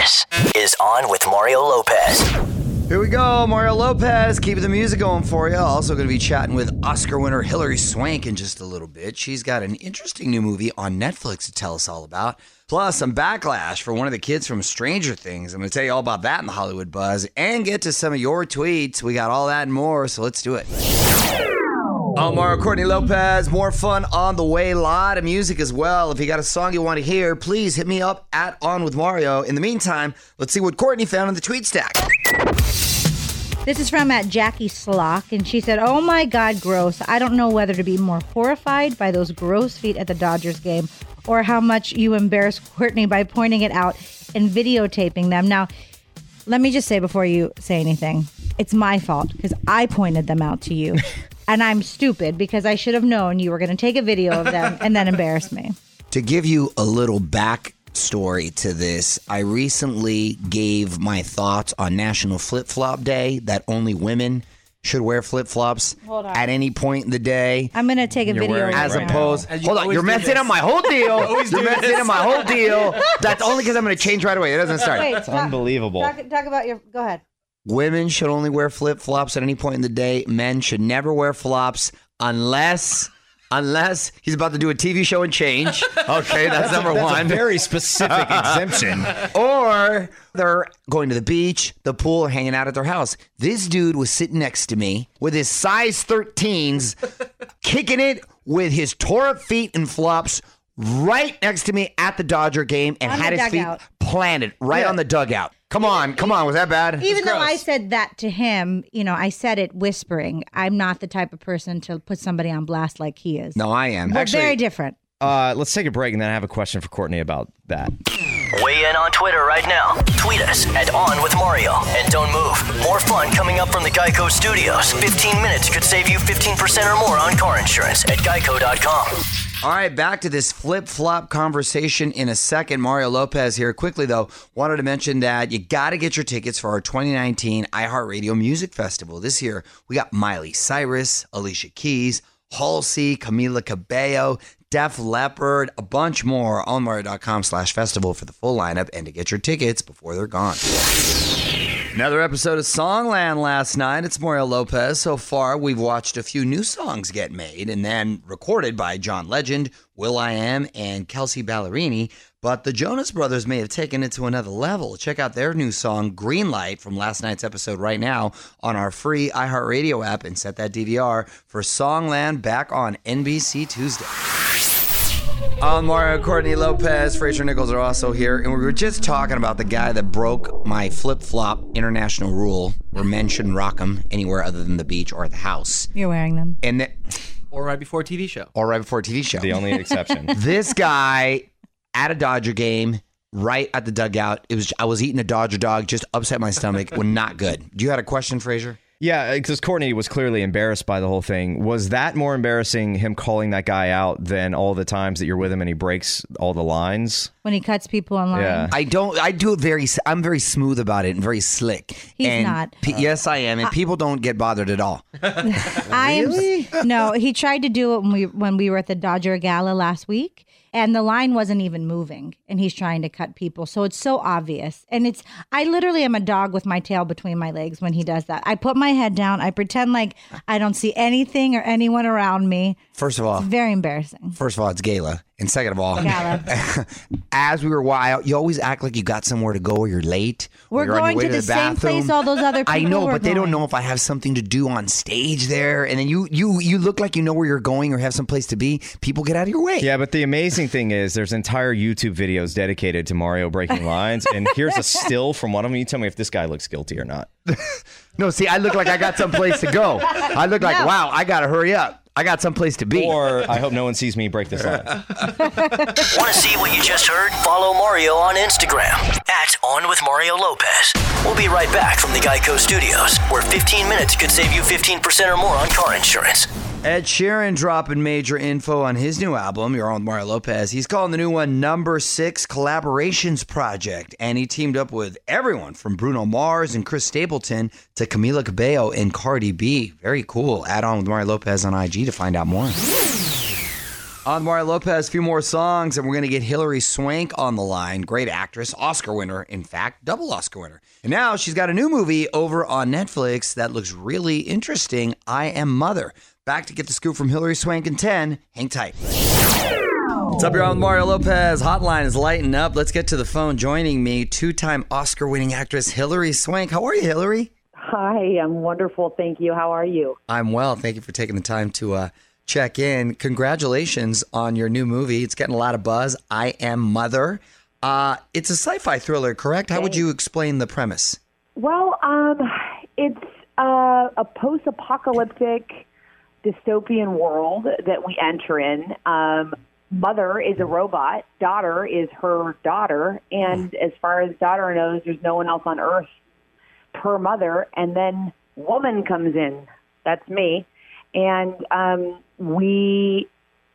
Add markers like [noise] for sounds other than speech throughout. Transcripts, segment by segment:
This is On with Mario Lopez. Here we go, Mario Lopez, keeping the music going for you. Also, going to be chatting with Oscar winner Hilary Swank in just a little bit. She's got an interesting new movie on Netflix to tell us all about. Plus, some backlash for one of the kids from Stranger Things. I'm going to tell you all about that in the Hollywood Buzz and get to some of your tweets. We got all that and more, so let's do it. Mario Courtney Lopez. More fun on the way. A Lot of music as well. If you got a song you want to hear, please hit me up at On With Mario. In the meantime, let's see what Courtney found in the tweet stack. This is from at Jackie Slock, and she said, "Oh my God, gross! I don't know whether to be more horrified by those gross feet at the Dodgers game, or how much you embarrass Courtney by pointing it out and videotaping them." Now, let me just say before you say anything, it's my fault because I pointed them out to you, [laughs] and I'm stupid because I should have known you were going to take a video of them and then embarrass me. [laughs] To give you a little backstory to this, I recently gave my thoughts on National Flip Flop Day that only women should wear flip flops at any point in the day. I'm going to take a video wearing right As now. opposed, As you hold on, always you're messing this. up my whole deal. [laughs] always You're messing this. up my whole deal. [laughs] That's only because I'm going to change right away. It doesn't start. Wait, It's talk- unbelievable. Talk, talk about your. Go ahead. Women should only wear flip flops at any point in the day. Men should never wear flops unless. Unless he's about to do a TV show and change. [laughs] Okay, that's, number That's one. a very specific [laughs] exemption. or they're going to the beach, the pool, or hanging out at their house. This dude was sitting next to me with his size 13s, [laughs] kicking it with his tore up feet and flops right next to me at the Dodger game and On had his dugout. feet planted right on the dugout. Come on, come on. Was that bad? Even though I said that to him, you know, I said it whispering. I'm not the type of person to put somebody on blast like he is. No, I am. We're Actually- very different. Uh, let's take a break, and then I have a question for Courtney about that. In on Twitter right now. Tweet us at On with Mario. And don't move. More fun coming up from the Geico Studios. 15 minutes could save you 15% or more on car insurance at geico.com. All right, back to this flip flop conversation in a second. Mario Lopez here. Quickly, though, wanted to mention that you got to get your tickets for our 2019 iHeartRadio Music Festival. This year, we got Miley Cyrus, Alicia Keys, Halsey, Camila Cabello, Def Leppard, a bunch more on Mario.com slash festival for the full lineup and to get your tickets before they're gone. Another episode of Songland last night. It's Mario Lopez. So far, we've watched a few new songs get made and then recorded by John Legend, Will I Am, and Kelsea Ballerini. But the Jonas Brothers may have taken it to another level. Check out their new song, Green Light, from last night's episode right now on our free iHeartRadio app and set that DVR for Songland back on NBC Tuesday. I'm Mario Courtney Lopez. Fraser Nichols are also here. And we were just talking about the guy that broke my flip flop international rule where men shouldn't rock them anywhere other than the beach or at the house. You're wearing them. And that, or right before a TV show. or right before a TV show. The only exception. this guy at a Dodger game, right at the dugout. It was I was eating a Dodger dog, just upset my stomach. [laughs] Was not good. Do you had a question, Fraser? yeah, because Courtney was clearly embarrassed by the whole thing. Was that more embarrassing, him calling that guy out, than all the times that you're with him and he breaks all the lines? When he cuts people in line. Yeah. I don't. I do it very. I'm very smooth about it and very slick. He's and not. pe- yes, I am, and people don't get bothered at all. [laughs] I am no. He tried to do it when we when we were at the Dodger Gala last week, and the line wasn't even moving, and he's trying to cut people. So it's so obvious, and it's I literally am a dog with my tail between my legs when he does that. I put my head down. I pretend like I don't see anything or anyone around me. First of all, Very embarrassing. First of all, it's gala, and second of all, [laughs] as we were wild, you always act like you got somewhere to go or you're late. We're you're on your going way to the same place all those other I people know, were but they don't know if I have something to do on stage there, and then you you you look like you know where you're going or have some place to be. People get out of your way. Yeah, but the amazing thing is there's entire YouTube videos dedicated to Mario breaking lines, and here's a still from one of them. You tell me if this guy looks guilty or not. [laughs] No, see, I look like I got some place to go. I look like No. wow, I gotta hurry up. I got some place to be. Or I hope no one sees me break this line. Want to see what you just heard? Follow Mario on Instagram at On with Mario Lopez. We'll be right back from the Geico Studios, where 15 minutes could save you 15% or more on car insurance. Ed Sheeran dropping major info on his new album. You're on with Mario Lopez. He's calling the new one Number Six Collaborations Project, and he teamed up with everyone from Bruno Mars and Chris Stapleton to Camila Cabello and Cardi B. Very cool. Add on with Mario Lopez on IG to find out more. On Mario Lopez, a few more songs, and we're going to get Hilary Swank on the line. Great actress, Oscar winner, in fact, double Oscar winner. And now she's got a new movie over on Netflix that looks really interesting I Am Mother. Back to get the scoop from Hilary Swank in 10. Hang tight. What's up, you're on with Mario Lopez. Hotline is lighting up. Let's get to the phone. Joining me, two time Oscar winning actress Hilary Swank. How are you, Hilary? Hi, I'm wonderful. Thank you. How are you? I'm well. Thank you for taking the time to uh, check in. Congratulations on your new movie. It's getting a lot of buzz. I Am Mother. Uh, it's a sci-fi thriller, correct? How would you explain the premise? Well, um, it's uh, a post-apocalyptic dystopian world that we enter in. Um, mother is a robot. Daughter is her daughter, and as far as daughter knows, there's no one else on Earth per mother. And then woman comes in. That's me, and um, we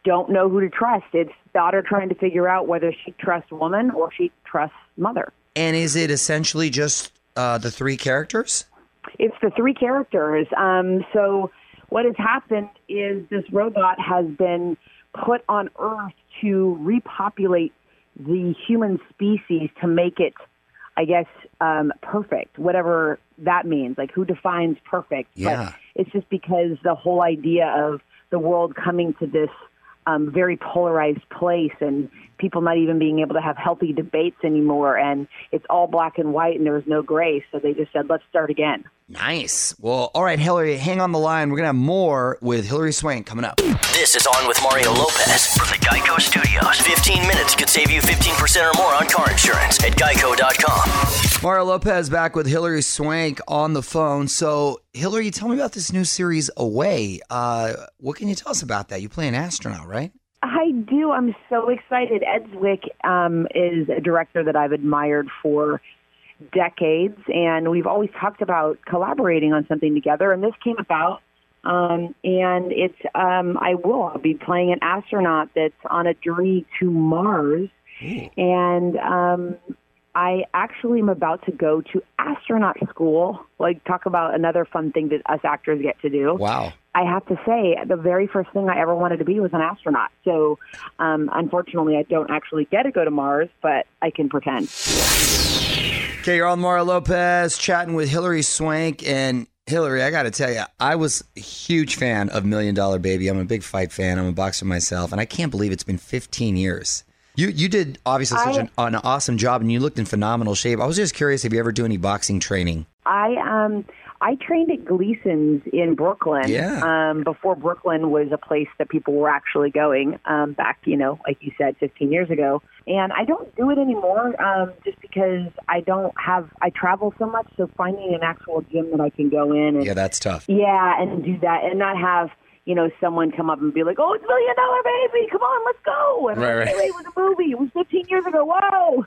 don't know who to trust. It's daughter trying to figure out whether she trusts woman or she trusts mother. And is it essentially just uh, the three characters? It's the three characters. Um, so what has happened is this robot has been put on Earth to repopulate the human species to make it, I guess, um, perfect, whatever that means. Like who defines perfect? Yeah. But it's just because the whole idea of the world coming to this um, very polarized place and people not even being able to have healthy debates anymore and it's all black and white and there was no gray so they just said let's start again Nice. Well, all right, Hilary, hang on the line. We're going to have more with Hilary Swank coming up. This is On with Mario Lopez from the Geico Studios. 15 minutes could save you 15% or more on car insurance at geico.com. Mario Lopez back with Hilary Swank on the phone. So, Hilary, tell me about this new series, Away. Uh, what can you tell us about that? You play an astronaut, right? I do. I'm so excited. Ed Zwick um, is a director that I've admired for decades, and we've always talked about collaborating on something together. And this came about, um, and it's um, I will I'll be playing an astronaut that's on a journey to Mars, and um, I actually am about to go to astronaut school. Like talk about another fun thing that us actors get to do. Wow. I have to say, the very first thing I ever wanted to be was an astronaut. So, um, unfortunately, I don't actually get to go to Mars, but I can pretend. Okay, you're on Mario Lopez chatting with Hilary Swank. And Hilary, I got to tell you, I was a huge fan of Million Dollar Baby. I'm a big fight fan. I'm a boxer myself. And I can't believe it's been 15 years. You you did obviously such I- an, an awesome job and you looked in phenomenal shape. I was just curious if you ever do any boxing training. I um I trained at Gleason's in Brooklyn. Yeah. Um, before Brooklyn was a place that people were actually going. Um, back, you know, like you said, 15 years ago. And I don't do it anymore, um, just because I don't have. I travel so much, so finding an actual gym that I can go in and Yeah, that's tough. Yeah, and do that and not have, you know, someone come up and be like, oh, it's Million Dollar Baby, come on, let's go. And Right, right. It was a movie. It was 15 years ago. Whoa.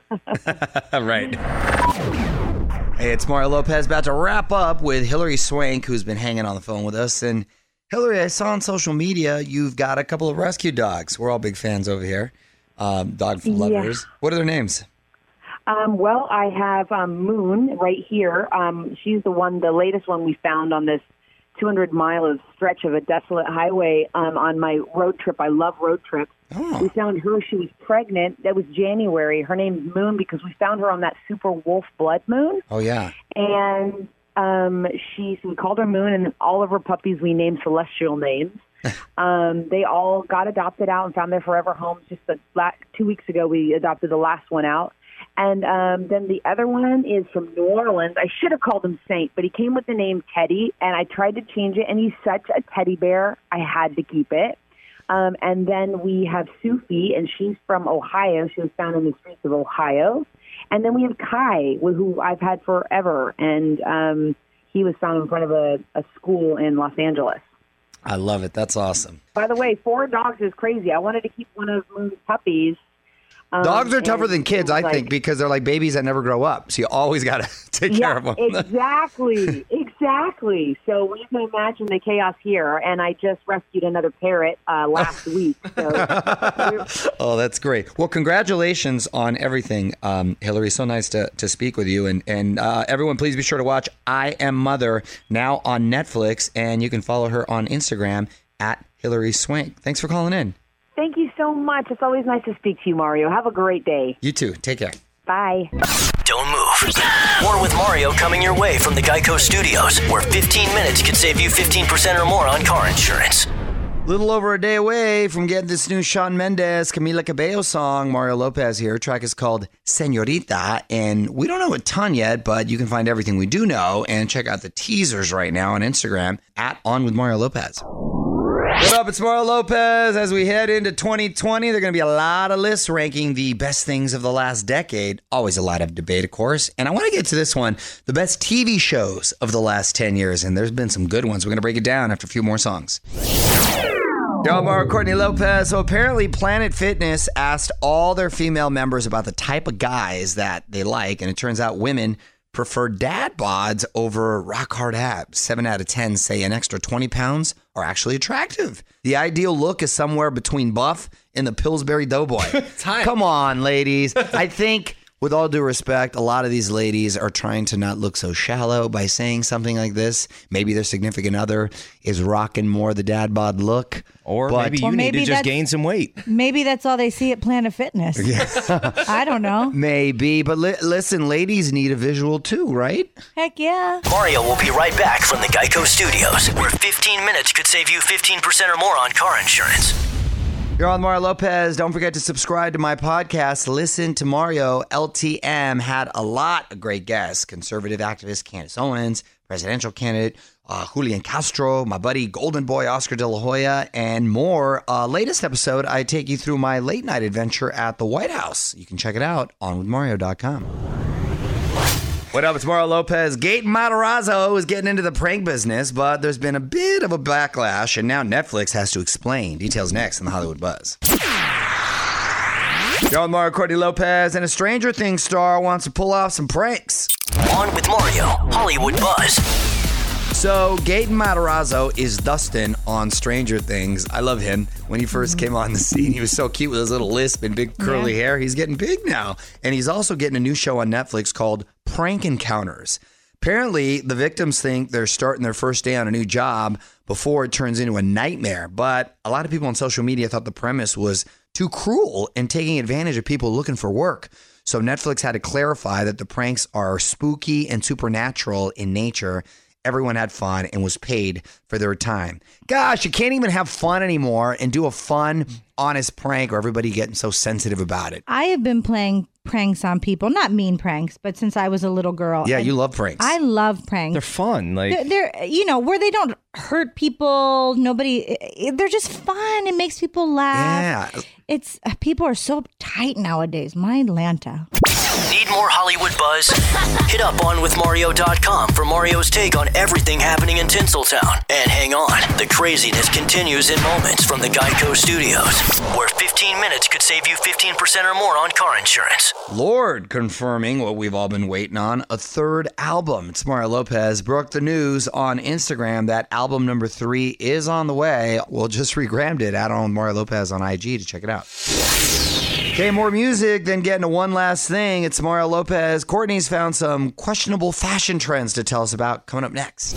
[laughs] right. Hey, it's Mario Lopez about to wrap up with Hilary Swank, who's been hanging on the phone with us. And Hilary, I saw on social media you've got a couple of rescue dogs. We're all big fans over here. Um, dog lovers. What are their names? Um, well, I have um, Moon right here. Um, she's the one, the latest one we found on this 200 mile of stretch of a desolate highway um, on my road trip. I love road trips. Oh. We found her. She was pregnant. That was January. Her name's Moon because we found her on that super wolf blood moon. Oh, yeah. and um, she so we called her Moon, and all of her puppies we named celestial names. [laughs] um, they all got adopted out and found their forever homes. Just the la- two weeks ago, we adopted the last one out, and um, then the other one is from New Orleans. I should have called him Saint, but he came with the name Teddy, and I tried to change it, and he's such a teddy bear. I had to keep it. Um, and then we have Sufi, and she's from Ohio. She was found in the streets of Ohio. And then we have Kai, who I've had forever, and um, he was found in front of a, a school in Los Angeles. I love it. That's awesome. By the way, four dogs is crazy. I wanted to keep one of Moon's puppies. Um, Dogs are tougher than kids, I was think, because they're like babies that never grow up. So you always got to [laughs] take care of them. [laughs] exactly, exactly. So you can imagine the chaos here. And I just rescued another parrot uh, last [laughs] week. So Oh, that's great. Well, congratulations on everything, um, Hilary. So nice to, to speak with you. And, and uh, everyone, please be sure to watch I Am Mother now on Netflix. And you can follow her on Instagram at Hilary Swank. Thanks for calling in. Thank you so much. It's always nice to speak to you, Mario. Have a great day. You too. Take care. Bye. Don't move. More with Mario coming your way from the Geico Studios, where 15 minutes could save you 15% or more on car insurance. Little over a day away from getting this new Shawn Mendes, Camila Cabello song. Mario Lopez here. Track is called Senorita, and we don't know a ton yet, but you can find everything we do know and check out the teasers right now on Instagram at On with Mario Lopez. What up? It's Mario Lopez. As we head into 2020, there are going to be a lot of lists ranking the best things of the last decade. Always a lot of debate, of course. And I want to get to this one the best TV shows of the last 10 years. And there's been some good ones. We're going to break it down after a few more songs. Y'all, Mario Courtney Lopez. So apparently, Planet Fitness asked all their female members about the type of guys that they like, and it turns out women prefer dad bods over rock hard abs. Seven out of 10 say an extra 20 pounds are actually attractive. The ideal look is somewhere between buff and the Pillsbury Doughboy. [laughs] Come on, ladies. I think. With all due respect, a lot of these ladies are trying to not look so shallow by saying something like this. Maybe their significant other is rocking more the dad bod look. Or But- maybe you Or need to just gain some weight. Maybe that's all they see at Planet Fitness. [laughs] I don't know. Maybe, but li- listen, ladies need a visual too, right? Heck yeah. Mario will be right back from the Geico Studios, where 15 minutes could save you 15% or more on car insurance. You're on Mario Lopez. Don't forget to subscribe to my podcast. Listen to Mario. LTM had a lot of great guests conservative activist Candace Owens, presidential candidate uh, Julian Castro, my buddy Golden Boy Oscar De La Hoya, and more. Uh, latest episode, I take you through my late night adventure at the White House. You can check it out on withmario.com. What up? It's Mario Lopez. Gaten Matarazzo is getting into the prank business, but there's been a bit of a backlash, and now Netflix has to explain. Details next in the Hollywood Buzz. Yo, I'm Mario Courtney Lopez, and a Stranger Things star wants to pull off some pranks. On with Mario, Hollywood Buzz. So, Gaten Matarazzo is Dustin on Stranger Things. I love him. When he 1st mm-hmm. came on the scene, he was so cute with his little lisp and big curly Yeah. hair. He's getting big now. And he's also getting a new show on Netflix called Prank Encounters. Apparently, the victims think they're starting their first day on a new job before it turns into a nightmare. But a lot of people on social media thought the premise was too cruel and taking advantage of people looking for work. So Netflix had to clarify that the pranks are spooky and supernatural in nature. Everyone had fun and was paid for their time. Gosh, you can't even have fun anymore and do a fun, honest prank or everybody getting so sensitive about it. I have been playing pranks on people, not mean pranks, but since I was a little girl. Yeah, you love pranks. I love pranks. They're fun. Like They're, they're, you know, where they don't hurt people. Nobody, they're just fun. It makes people laugh. Yeah. It's uh, people are so tight nowadays. My Atlanta. Need more Hollywood buzz? [laughs] Hit up onwithmario.com for Mario's take on everything happening in Tinseltown. And hang on, the craziness continues in moments from the Geico Studios, where 15 minutes could save you 15% or more on car insurance. Lorde confirming what we've all been waiting on a third album. It's Mario Lopez broke the news on Instagram that album number three is on the way. We'll just regrammed it. Add on Mario Lopez on IG to check it out. Okay, more music, then getting to one last thing. It's Mario Lopez. Courtney's found some questionable fashion trends to tell us about coming up next.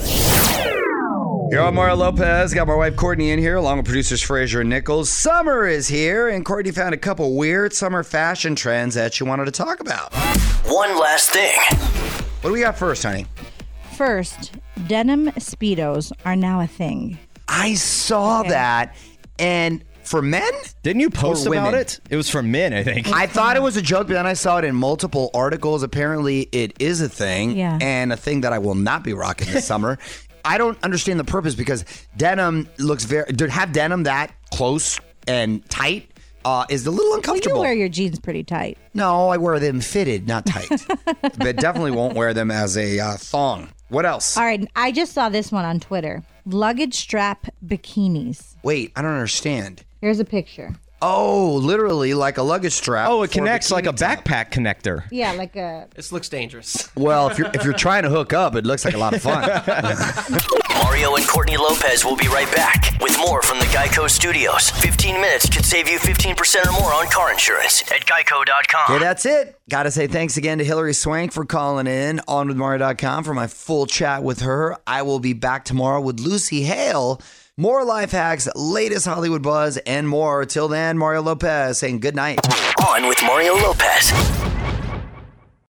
Here I'm Mario Lopez. Got my wife Courtney in here, along with producers Fraser and Nichols. Summer is here, and Courtney found a couple weird summer fashion trends that she wanted to talk about. One last thing. What do we got first, honey? First, denim speedos are now a thing. I saw Okay. that, and for men, Didn't you post Or about women. it? It was for men, I think. I thought it was a joke, but then I saw it in multiple articles. Apparently, it is a thing, Yeah. and a thing that I will not be rocking this [laughs] summer. I don't understand the purpose because denim looks very. To have denim that close and tight uh, is a little Well, you uncomfortable. wear your jeans pretty tight. no, I wear them fitted, not tight, [laughs] but definitely won't wear them as a uh, thong. What else? All right, I just saw this one on Twitter. Luggage strap bikinis. Wait, I don't understand. Here's a picture. Oh, literally like a luggage strap. oh, it for connects like a top. backpack connector. Yeah, like a This looks dangerous. [laughs] Well, if you're if you're trying to hook up, it looks like a lot of fun. [laughs] Mario and Courtney Lopez will be right back with more from the Geico Studios. 15 minutes could save you 15% or more on car insurance at geico.com. Okay, that's it. Got to say thanks again to Hilary Swank for calling in on with Mario.com for my full chat with her. I will be back tomorrow with Lucy Hale. More life hacks, latest Hollywood buzz, and more. Till then, Mario Lopez saying good night. On with Mario Lopez.